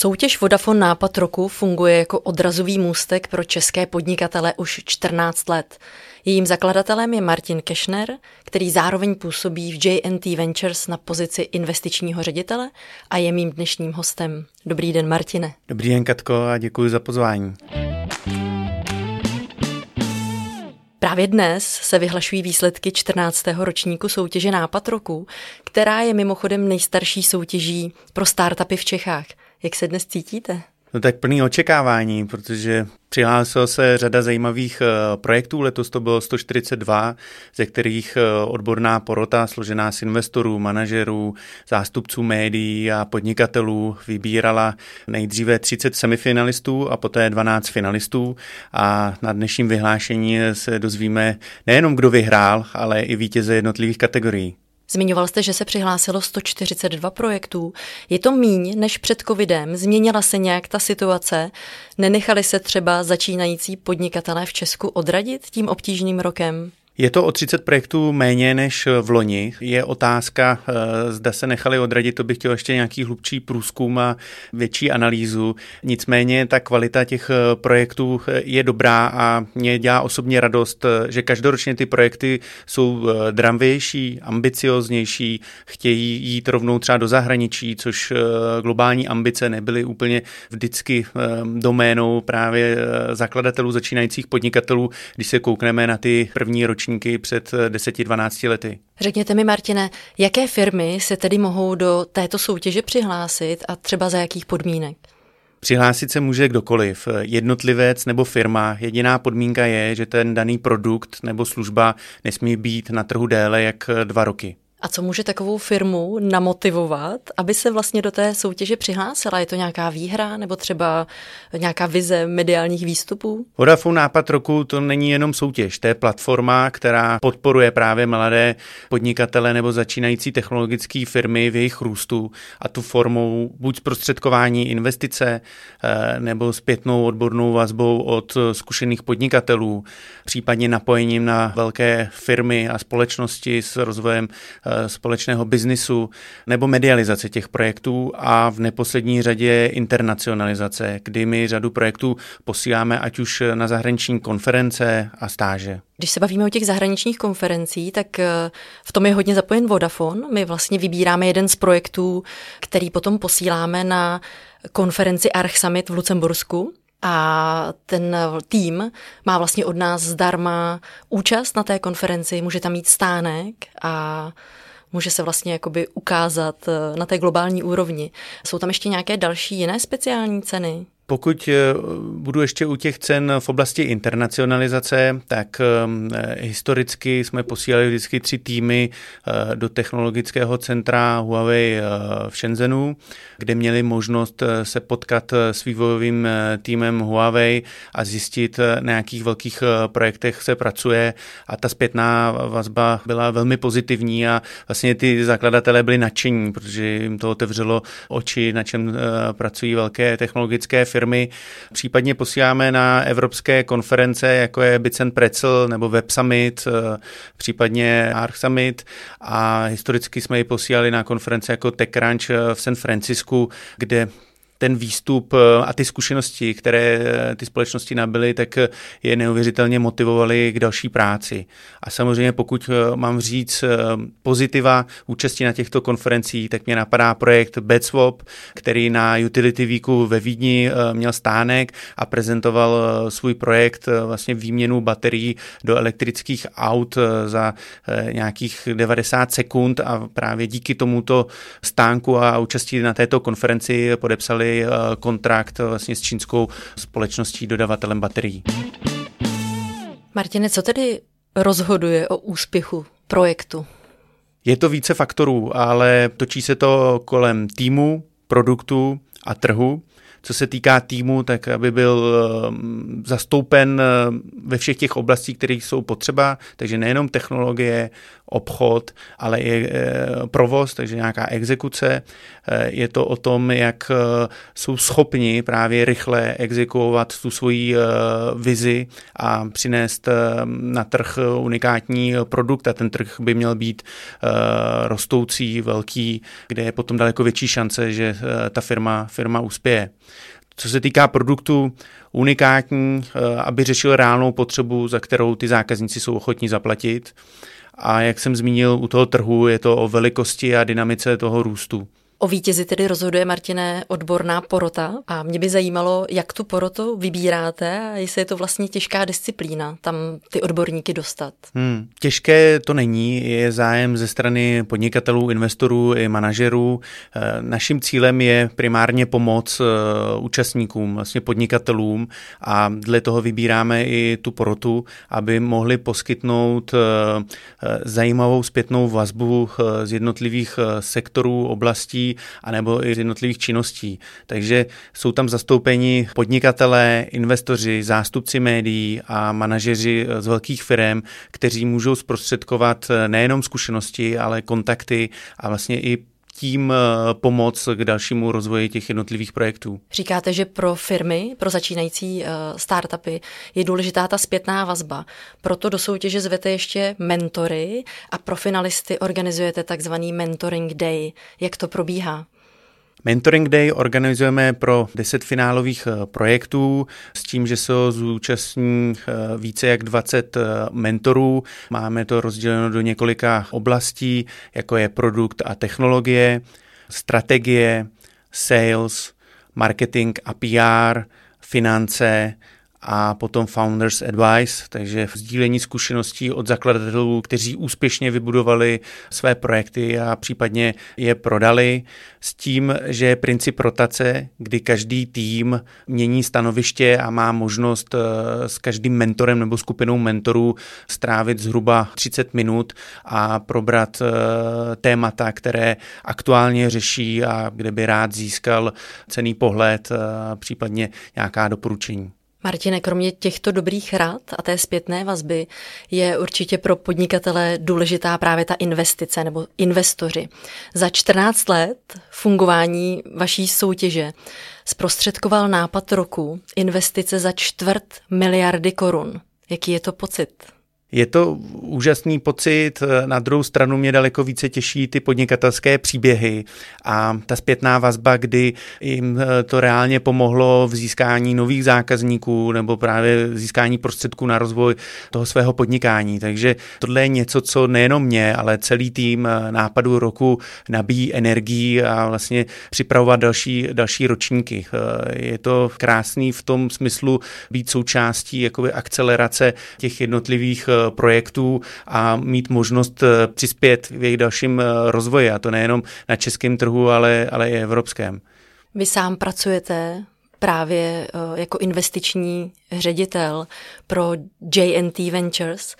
Soutěž Vodafone Nápad roku funguje jako odrazový můstek pro české podnikatele už 14 let. Jejím zakladatelem je Martin Kešner, který zároveň působí v JNT Ventures na pozici investičního ředitele a je mým dnešním hostem. Dobrý den, Martine. Dobrý den, Katko, a děkuji za pozvání. Právě dnes se vyhlašují výsledky 14. ročníku soutěže Nápad roku, která je mimochodem nejstarší soutěží pro startupy v Čechách. Jak se dnes cítíte? No tak plný očekávání, protože přihlásilo se řada zajímavých eh, projektů, letos to bylo 142, ze kterých eh, odborná porota složená z investorů, manažerů, zástupců médií a podnikatelů vybírala nejdříve 30 semifinalistů a poté 12 finalistů a na dnešním vyhlášení se dozvíme nejenom, kdo vyhrál, ale i vítěze jednotlivých kategorií. Zmiňoval jste, že se přihlásilo 142 projektů. Je to míň než před covidem? Změnila se nějak ta situace? Nenechali se třeba začínající podnikatelé v Česku odradit tím obtížným rokem? Je to o 30 projektů méně než v loni. Je otázka, eh, zda se nechali odradit, to bych chtěl ještě nějaký hlubší průzkum a větší analýzu. Nicméně ta kvalita těch eh, projektů eh, je dobrá a mě dělá osobně radost, že každoročně ty projekty jsou dramvější, ambicioznější, chtějí jít rovnou třeba do zahraničí, což globální ambice nebyly úplně vždycky doménou právě zakladatelů, začínajících podnikatelů, když se koukneme na ty první roční ročníky před 10-12 eh, lety. Řekněte mi, Martine, jaké firmy se tedy mohou do této soutěže přihlásit a třeba za jakých podmínek? Přihlásit se může kdokoliv, jednotlivec nebo firma. Jediná podmínka je, že ten daný produkt nebo služba nesmí být na trhu déle jak dva roky. A co může takovou firmu namotivovat, aby se vlastně do té soutěže přihlásila? Je to nějaká výhra nebo třeba nějaká vize mediálních výstupů? Vodafone Nápad roku to není jenom soutěž, to je platforma, která podporuje právě mladé podnikatele nebo začínající technologické firmy v jejich růstu a tu formou buď zprostředkování investice eh, nebo zpětnou odbornou vazbou od zkušených podnikatelů, případně napojením na velké firmy a společnosti s rozvojem Eh, společného biznisu nebo medializace těch projektů a v neposlední řadě internacionalizace, kdy my řadu projektů posíláme ať už na zahraniční konference a stáže. Když se bavíme o těch zahraničních konferencí, tak eh, v tom je hodně zapojen Vodafone. My vlastně vybíráme jeden z projektů, který potom posíláme na konferenci Arch Summit v Lucembursku. A ten tým má vlastně od nás zdarma účast na té konferenci, může tam mít stánek a může se vlastně jakoby ukázat eh, na té globální úrovni. Jsou tam ještě nějaké další jiné speciální ceny? Pokud eh, budu ještě u těch cen v oblasti internacionalizace, tak eh, historicky jsme posílali vždycky tři týmy eh, do technologického centra Huawei v Shenzhenu, kde měli možnost se potkat s vývojovým týmem Huawei a zjistit, na jakých velkých projektech se pracuje. A ta zpětná vazba byla velmi pozitivní a vlastně ty zakladatelé byli nadšení, protože jim to otevřelo oči, na čem pracují velké technologické firmy firmy. Případně posíláme na evropské konference, jako je Bicen Pretzel nebo Web Summit, eh, případně Arch Summit a historicky jsme ji posílali na konference jako TechCrunch eh, v San Francisku, kde ten výstup eh, a ty zkušenosti, které eh, ty společnosti nabyly, tak eh, je neuvěřitelně motivovaly k další práci. A samozřejmě pokud mám říct pozitiva účasti na těchto konferencích, tak mě napadá projekt BedSwap, který na Utility Weeku ve Vídni měl stánek a prezentoval svůj projekt vlastně výměnu baterií do elektrických aut za nějakých 90 sekund a právě díky tomuto stánku a účasti na této konferenci podepsali podepsali eh, kontrakt vlastně s čínskou společností dodavatelem baterií. Martine, co tedy rozhoduje o úspěchu projektu? Je to více faktorů, ale točí se to kolem týmu, produktu a trhu. Co se týká týmu, tak aby byl zastoupen ve všech těch oblastích, které jsou potřeba, takže nejenom technologie, obchod, ale i provoz, takže nějaká exekuce. Je to o tom, jak jsou schopni právě rychle exekuovat tu svoji vizi a přinést na trh unikátní produkt a ten trh by měl být rostoucí, velký, kde je potom daleko větší šance, že ta firma, firma uspěje. Co se týká produktu, unikátní, aby řešil reálnou potřebu, za kterou ty zákazníci jsou ochotní zaplatit. A jak jsem zmínil, u toho trhu je to o velikosti a dynamice toho růstu. O vítězi tedy rozhoduje, Martine, odborná porota a mě by zajímalo, jak tu porotu vybíráte a jestli je to vlastně těžká disciplína tam ty odborníky dostat. Hmm, těžké to není, je zájem ze strany podnikatelů, investorů i manažerů. Eh, naším cílem je primárně pomoc eh, účastníkům, vlastně podnikatelům a dle toho vybíráme i tu porotu, aby mohli poskytnout eh, zajímavou zpětnou vazbu z jednotlivých sektorů, oblastí, anebo i z jednotlivých činností. Takže jsou tam zastoupeni podnikatelé, investoři, zástupci médií a manažeři z velkých firm, kteří můžou zprostředkovat nejenom zkušenosti, ale kontakty a vlastně i tím eh, pomoc k dalšímu rozvoji těch jednotlivých projektů. Říkáte, že pro firmy, pro začínající eh, startupy je důležitá ta zpětná vazba. Proto do soutěže zvete ještě mentory a pro finalisty organizujete takzvaný mentoring day. Jak to probíhá? Mentoring Day organizujeme pro 10 finálových eh, projektů s tím, že se zúčastní eh, více jak 20 eh, mentorů. Máme to rozděleno do několika oblastí, jako je produkt a technologie, strategie, sales, marketing a PR, finance, a potom Founders Advice, takže sdílení zkušeností od zakladatelů, kteří úspěšně vybudovali své projekty a případně je prodali s tím, že je princip rotace, kdy každý tým mění stanoviště a má možnost eh, s každým mentorem nebo skupinou mentorů strávit zhruba 30 minut a probrat eh, témata, které aktuálně řeší a kde by rád získal cený pohled, a případně nějaká doporučení. Martine, kromě těchto dobrých rad a té zpětné vazby je určitě pro podnikatele důležitá právě ta investice nebo investoři. Za 14 let fungování vaší soutěže zprostředkoval nápad roku investice za čtvrt miliardy korun. Jaký je to pocit? Je to úžasný pocit, na druhou stranu mě daleko více těší ty podnikatelské příběhy a ta zpětná vazba, kdy jim eh, to reálně pomohlo v získání nových zákazníků nebo právě získání prostředků na rozvoj toho svého podnikání. Takže tohle je něco, co nejenom mě, ale celý tým eh, nápadu roku nabíjí energii a vlastně připravovat další, další ročníky. Eh, je to krásný v tom smyslu být součástí jakoby akcelerace těch jednotlivých projektů a mít možnost eh, přispět v jejich dalším eh, rozvoji. A to nejenom na českém trhu, ale, ale i evropském. Vy sám pracujete právě eh, jako investiční ředitel pro JNT Ventures.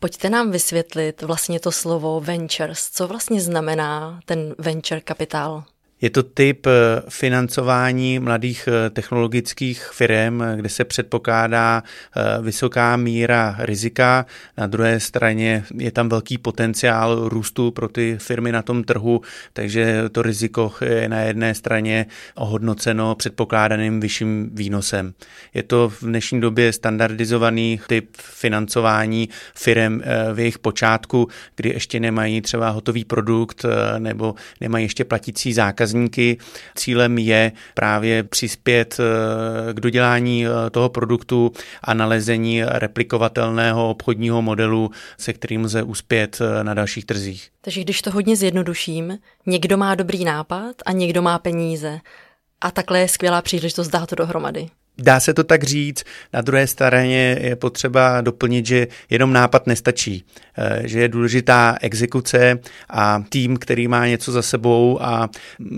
Pojďte nám vysvětlit vlastně to slovo ventures. Co vlastně znamená ten venture kapitál? Je to typ eh, financování mladých eh, technologických firm, kde se předpokládá eh, vysoká míra rizika. Na druhé straně je tam velký potenciál růstu pro ty firmy na tom trhu, takže to riziko je na jedné straně ohodnoceno předpokládaným vyšším výnosem. Je to v dnešní době standardizovaný typ financování firm v jejich počátku, kdy ještě nemají třeba hotový produkt nebo nemají ještě platící zákaz zákazníky. Cílem je právě přispět eh, k dodělání eh, toho produktu a nalezení replikovatelného obchodního modelu, se kterým lze uspět eh, na dalších trzích. Takže když to hodně zjednoduším, někdo má dobrý nápad a někdo má peníze. A takhle je skvělá příležitost dát to dohromady. Dá se to tak říct, na druhé straně je potřeba doplnit, že jenom nápad nestačí, eh, že je důležitá exekuce a tým, který má něco za sebou a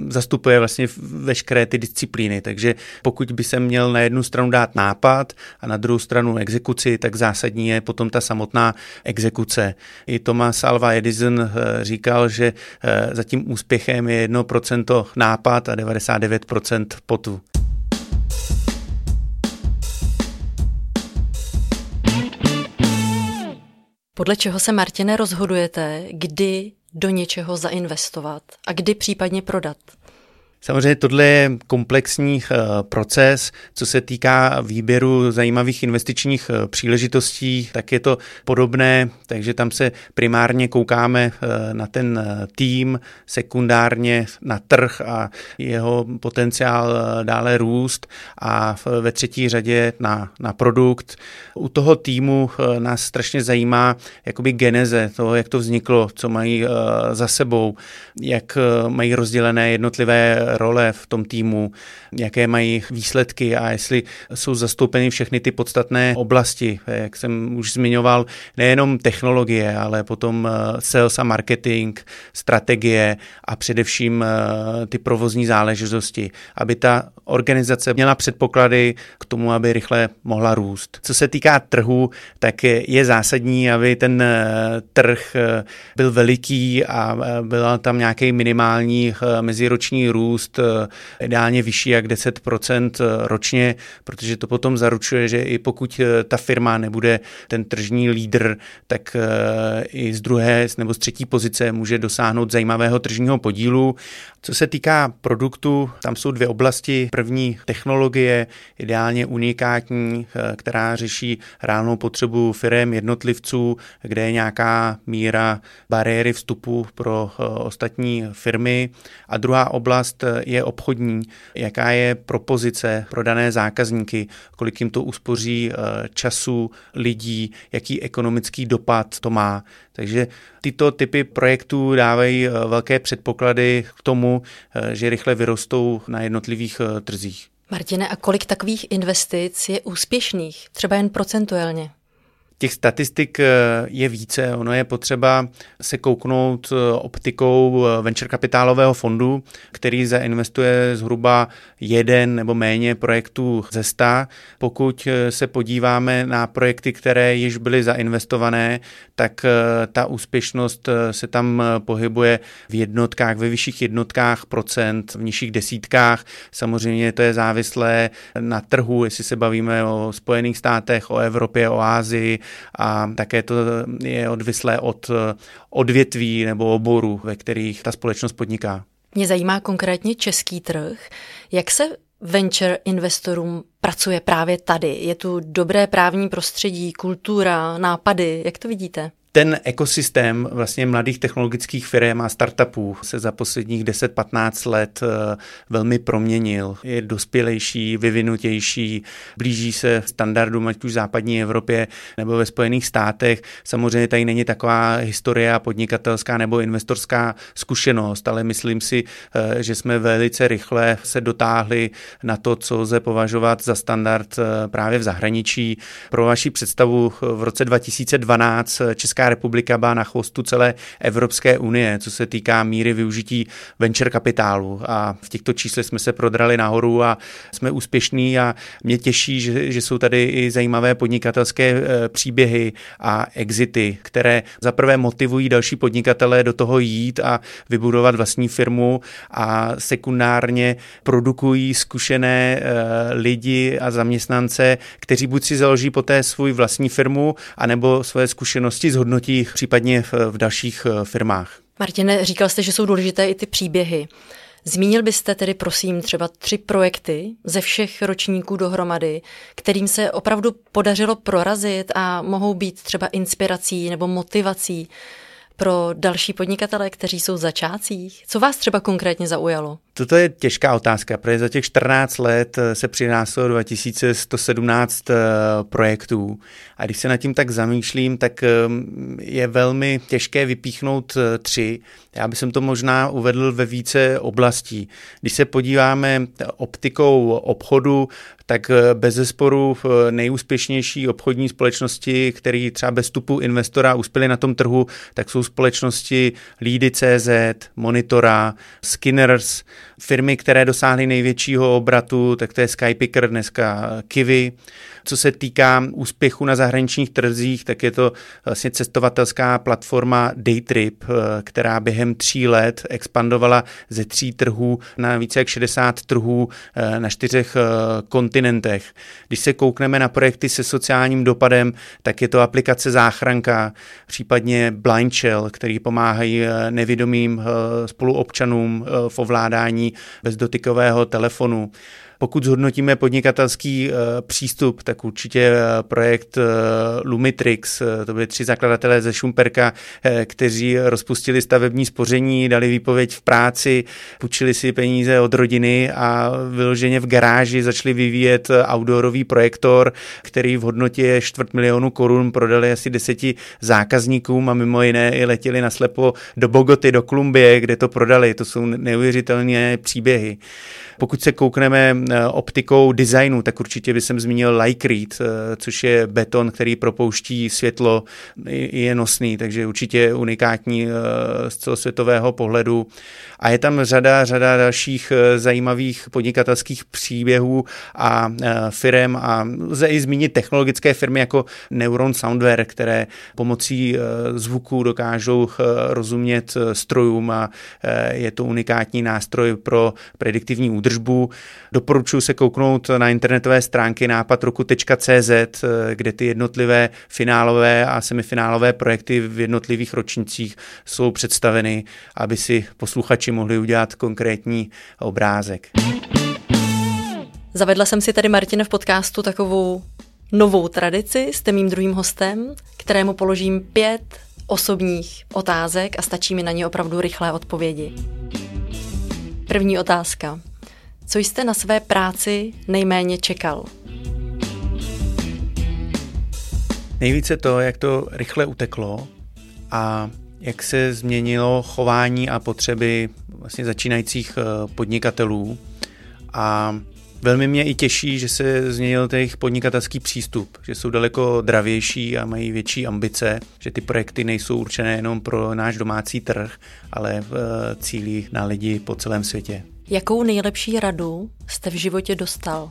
zastupuje vlastně veškeré ty disciplíny. Takže pokud by se měl na jednu stranu dát nápad a na druhou stranu exekuci, tak zásadní je potom ta samotná exekuce. I Thomas Alva Edison eh, říkal, že eh, za tím úspěchem je 1% nápad a 99% potu. Podle čeho se, Martine, rozhodujete, kdy do něčeho zainvestovat a kdy případně prodat? Samozřejmě tohle je komplexní eh, proces, co se týká výběru zajímavých investičních eh, příležitostí, tak je to podobné, takže tam se primárně koukáme eh, na ten tým, sekundárně na trh a jeho potenciál dále růst a ve třetí řadě na, na produkt. U toho týmu nás strašně zajímá jakoby geneze toho, jak to vzniklo, co mají za sebou, jak mají rozdělené jednotlivé role v tom týmu, jaké mají výsledky a jestli jsou zastoupeny všechny ty podstatné oblasti, jak jsem už zmiňoval, nejenom technologie, ale potom eh, sales a marketing, strategie a především eh, ty provozní záležitosti, aby ta organizace měla předpoklady k tomu, aby rychle mohla růst. Co se týká trhu, tak je zásadní, aby ten eh, trh byl veliký a byl tam nějaký minimální meziroční růst ideálně vyšší jak 10% ročně, protože to potom zaručuje, že i pokud eh, ta firma nebude ten tržní lídr, tak eh, i z druhé nebo z třetí pozice může dosáhnout zajímavého tržního podílu. Co se týká produktu, tam jsou dvě oblasti. První technologie, ideálně unikátní, eh, která řeší reálnou potřebu firm, jednotlivců, kde je nějaká míra bariéry vstupu pro ostatní firmy. A druhá oblast je obchodní, jaká je propozice pro dané zákazníky, kolik jim to uspoří eh, času, lidí, jaký ekonomický dopad to má. Takže tyto typy projektů dávají eh, velké předpoklady k tomu, eh, že rychle vyrostou na jednotlivých trzích. Martine, a kolik takových investic je úspěšných, třeba jen procentuálně? Těch statistik eh, je více, ono je potřeba se kouknout eh, optikou eh, venture kapitálového fondu, který zainvestuje zhruba jeden nebo méně projektů ze sta. Pokud se podíváme na projekty, které již byly zainvestované, tak ta úspěšnost se tam pohybuje v jednotkách, ve vyšších jednotkách procent, v nižších desítkách. Samozřejmě to je závislé na trhu, jestli se bavíme o Spojených státech, o Evropě, o Ázii, a také to je odvislé od odvětví nebo oboru, ve kterých ta společnost podniká. Mě zajímá konkrétně český trh. Jak se venture investorům pracuje právě tady? Je tu dobré právní prostředí, kultura, nápady? Jak to vidíte? Ten ekosystém vlastně mladých technologických firm a startupů se za posledních 10-15 let eh, velmi proměnil. Je dospělejší, vyvinutější, blíží se standardům, ať už v západní Evropě nebo ve Spojených státech. Samozřejmě tady není taková historie podnikatelská nebo investorská zkušenost, ale myslím si, eh, že jsme velice rychle se dotáhli na to, co lze považovat za standard eh, právě v zahraničí. Pro vaši představu v roce 2012 Česká Republika byla na chvostu celé Evropské unie, co se týká míry využití venture kapitálu. A v těchto číslech jsme se prodrali nahoru a jsme úspěšní a mě těší, že, že jsou tady i zajímavé podnikatelské e, příběhy a exity, které zaprvé motivují další podnikatele do toho jít a vybudovat vlastní firmu a sekundárně produkují zkušené e, lidi a zaměstnance, kteří buď si založí poté svůj vlastní firmu, anebo své zkušenosti zhodnotí zhodnotí případně v, v dalších eh, firmách. Martine, říkal jste, že jsou důležité i ty příběhy. Zmínil byste tedy, prosím, třeba tři projekty ze všech ročníků dohromady, kterým se opravdu podařilo prorazit a mohou být třeba inspirací nebo motivací pro další podnikatele, kteří jsou v začátcích? Co vás třeba konkrétně zaujalo? Toto je těžká otázka, protože za těch 14 let eh, se přinášelo 2117 eh, projektů. A když se nad tím tak zamýšlím, tak eh, je velmi těžké vypíchnout tři. Já bych to možná uvedl ve více oblastí. Když se podíváme optikou obchodu, tak bez zesporu nejúspěšnější obchodní společnosti, které třeba bez vstupu investora uspěly na tom trhu, tak jsou společnosti Lídy.cz, Monitora, Skinners, firmy, které dosáhly největšího obratu, tak to je Skypicker, dneska Kiwi. Co se týká úspěchu na zahraničních trzích, tak je to vlastně cestovatelská platforma Daytrip, která během tří let expandovala ze tří trhů na více jak 60 trhů na čtyřech kontinentech. Když se koukneme na projekty se sociálním dopadem, tak je to aplikace Záchranka, případně Blind Shell, který pomáhají nevědomým spoluobčanům v ovládání bezdotykového telefonu. Pokud zhodnotíme podnikatelský eh, přístup, tak určitě eh, projekt eh, Lumitrix, to byly tři zakladatelé ze Šumperka, kteří rozpustili stavební spoření, dali výpověď v práci, půjčili si peníze od rodiny a vyloženě v garáži začali vyvíjet outdoorový projektor, který v hodnotě čtvrt milionu korun prodali asi deseti zákazníkům a mimo jiné i letěli naslepo do Bogoty, do Kolumbie, kde to prodali. To jsou neuvěřitelné příběhy. Pokud se koukneme eh, optikou designu, tak určitě bych jsem zmínil Lycrete, eh, což je beton, který propouští světlo, je nosný, takže určitě unikátní eh, z celosvětového pohledu. A je tam řada, řada dalších zajímavých podnikatelských příběhů a firm a lze i zmínit technologické firmy jako Neuron Soundware, které pomocí zvuku dokážou rozumět strojům a je to unikátní nástroj pro prediktivní údržbu. Doporučuji se kouknout na internetové stránky nápadroku.cz, kde ty jednotlivé finálové a semifinálové projekty v jednotlivých ročnicích jsou představeny, aby si posluchači mohli udělat konkrétní obrázek. Zavedla jsem si tady, Martin, v podcastu takovou novou tradici. Jste mým druhým hostem, kterému položím pět osobních otázek a stačí mi na ně opravdu rychlé odpovědi. První otázka. Co jste na své práci nejméně čekal? Nejvíce to, jak to rychle uteklo a jak se změnilo chování a potřeby vlastně začínajících eh, podnikatelů. A velmi mě i těší, že se změnil jejich podnikatelský přístup, že jsou daleko dravější a mají větší ambice, že ty projekty nejsou určené jenom pro náš domácí trh, ale v eh, cílí na lidi po celém světě. Jakou nejlepší radu jste v životě dostal?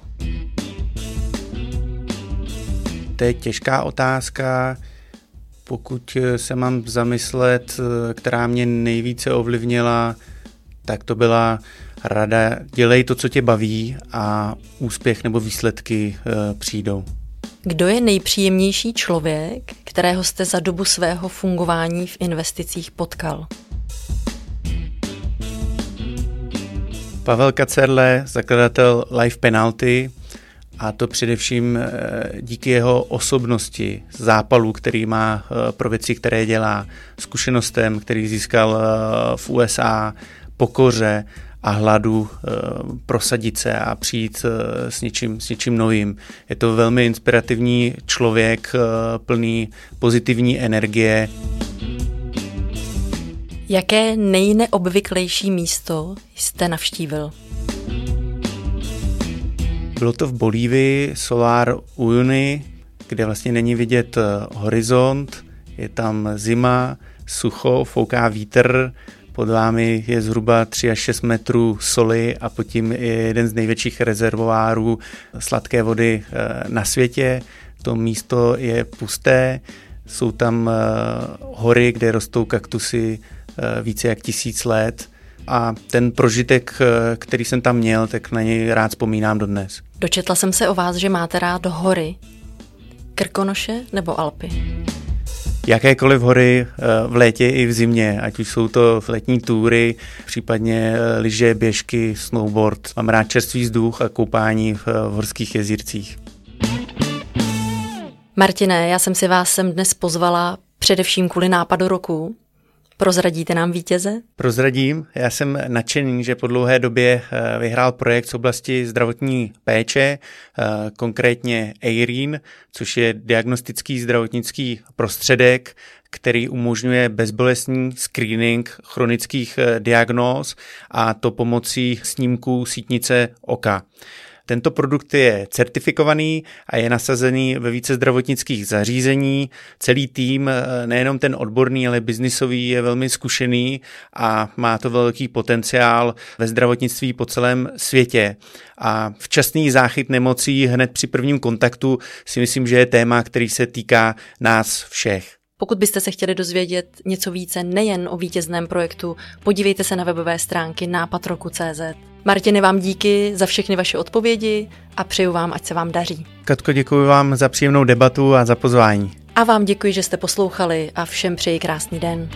To je těžká otázka. Pokud se mám zamyslet, která mě nejvíce ovlivnila, tak to byla rada dělej to, co tě baví a úspěch nebo výsledky eh, přijdou. Kdo je nejpříjemnější člověk, kterého jste za dobu svého fungování v investicích potkal? Pavel Kacerle, zakladatel Life Penalty, a to především eh, díky jeho osobnosti, zápalu, který má eh, pro věci, které dělá, zkušenostem, který získal eh, v USA, pokoře a hladu prosadit se a přijít s něčím, s něčím novým. Je to velmi inspirativní člověk, plný pozitivní energie. Jaké nejneobvyklejší místo jste navštívil? Bylo to v Bolívii, Solar Uyuni, kde vlastně není vidět eh, horizont, je tam zima, sucho, fouká vítr, pod vámi je zhruba 3 až 6 metrů soli a pod tím je jeden z největších rezervoárů sladké vody eh, na světě. To místo je pusté, jsou tam eh, hory, kde rostou kaktusy více jak tisíc let a ten prožitek, který jsem tam měl, tak na něj rád vzpomínám dodnes. Dočetla jsem se o vás, že máte rád hory. Krkonoše nebo Alpy? Jakékoliv hory eh, v létě i v zimě, ať už jsou to letní túry, případně lyže, běžky, snowboard. Mám rád čerstvý vzduch a koupání v horských jezírcích. Martine, já jsem si vás sem dnes pozvala především kvůli nápadu roku. Prozradíte nám vítěze? Prozradím. Já jsem nadšený, že po dlouhé době eh, vyhrál projekt z oblasti zdravotní péče, eh, konkrétně EIRIN, což je diagnostický zdravotnický prostředek, který umožňuje bezbolestní screening chronických eh, diagnóz a to pomocí snímků sítnice oka. Tento produkt je certifikovaný a je nasazený ve více zdravotnických zařízení. Celý tým, eh, nejenom ten odborný, ale biznisový, je velmi zkušený a má to velký potenciál ve zdravotnictví po celém světě. A včasný záchyt nemocí hned při prvním kontaktu si myslím, že je téma, který se týká nás všech. Pokud byste se chtěli dozvědět něco více nejen o vítězném projektu, podívejte se na webové stránky nápadroku.cz. Martiny, vám díky za všechny vaše odpovědi a přeju vám, ať se vám daří. Katko, děkuji vám za příjemnou debatu a za pozvání. A vám děkuji, že jste poslouchali a všem přeji krásný den.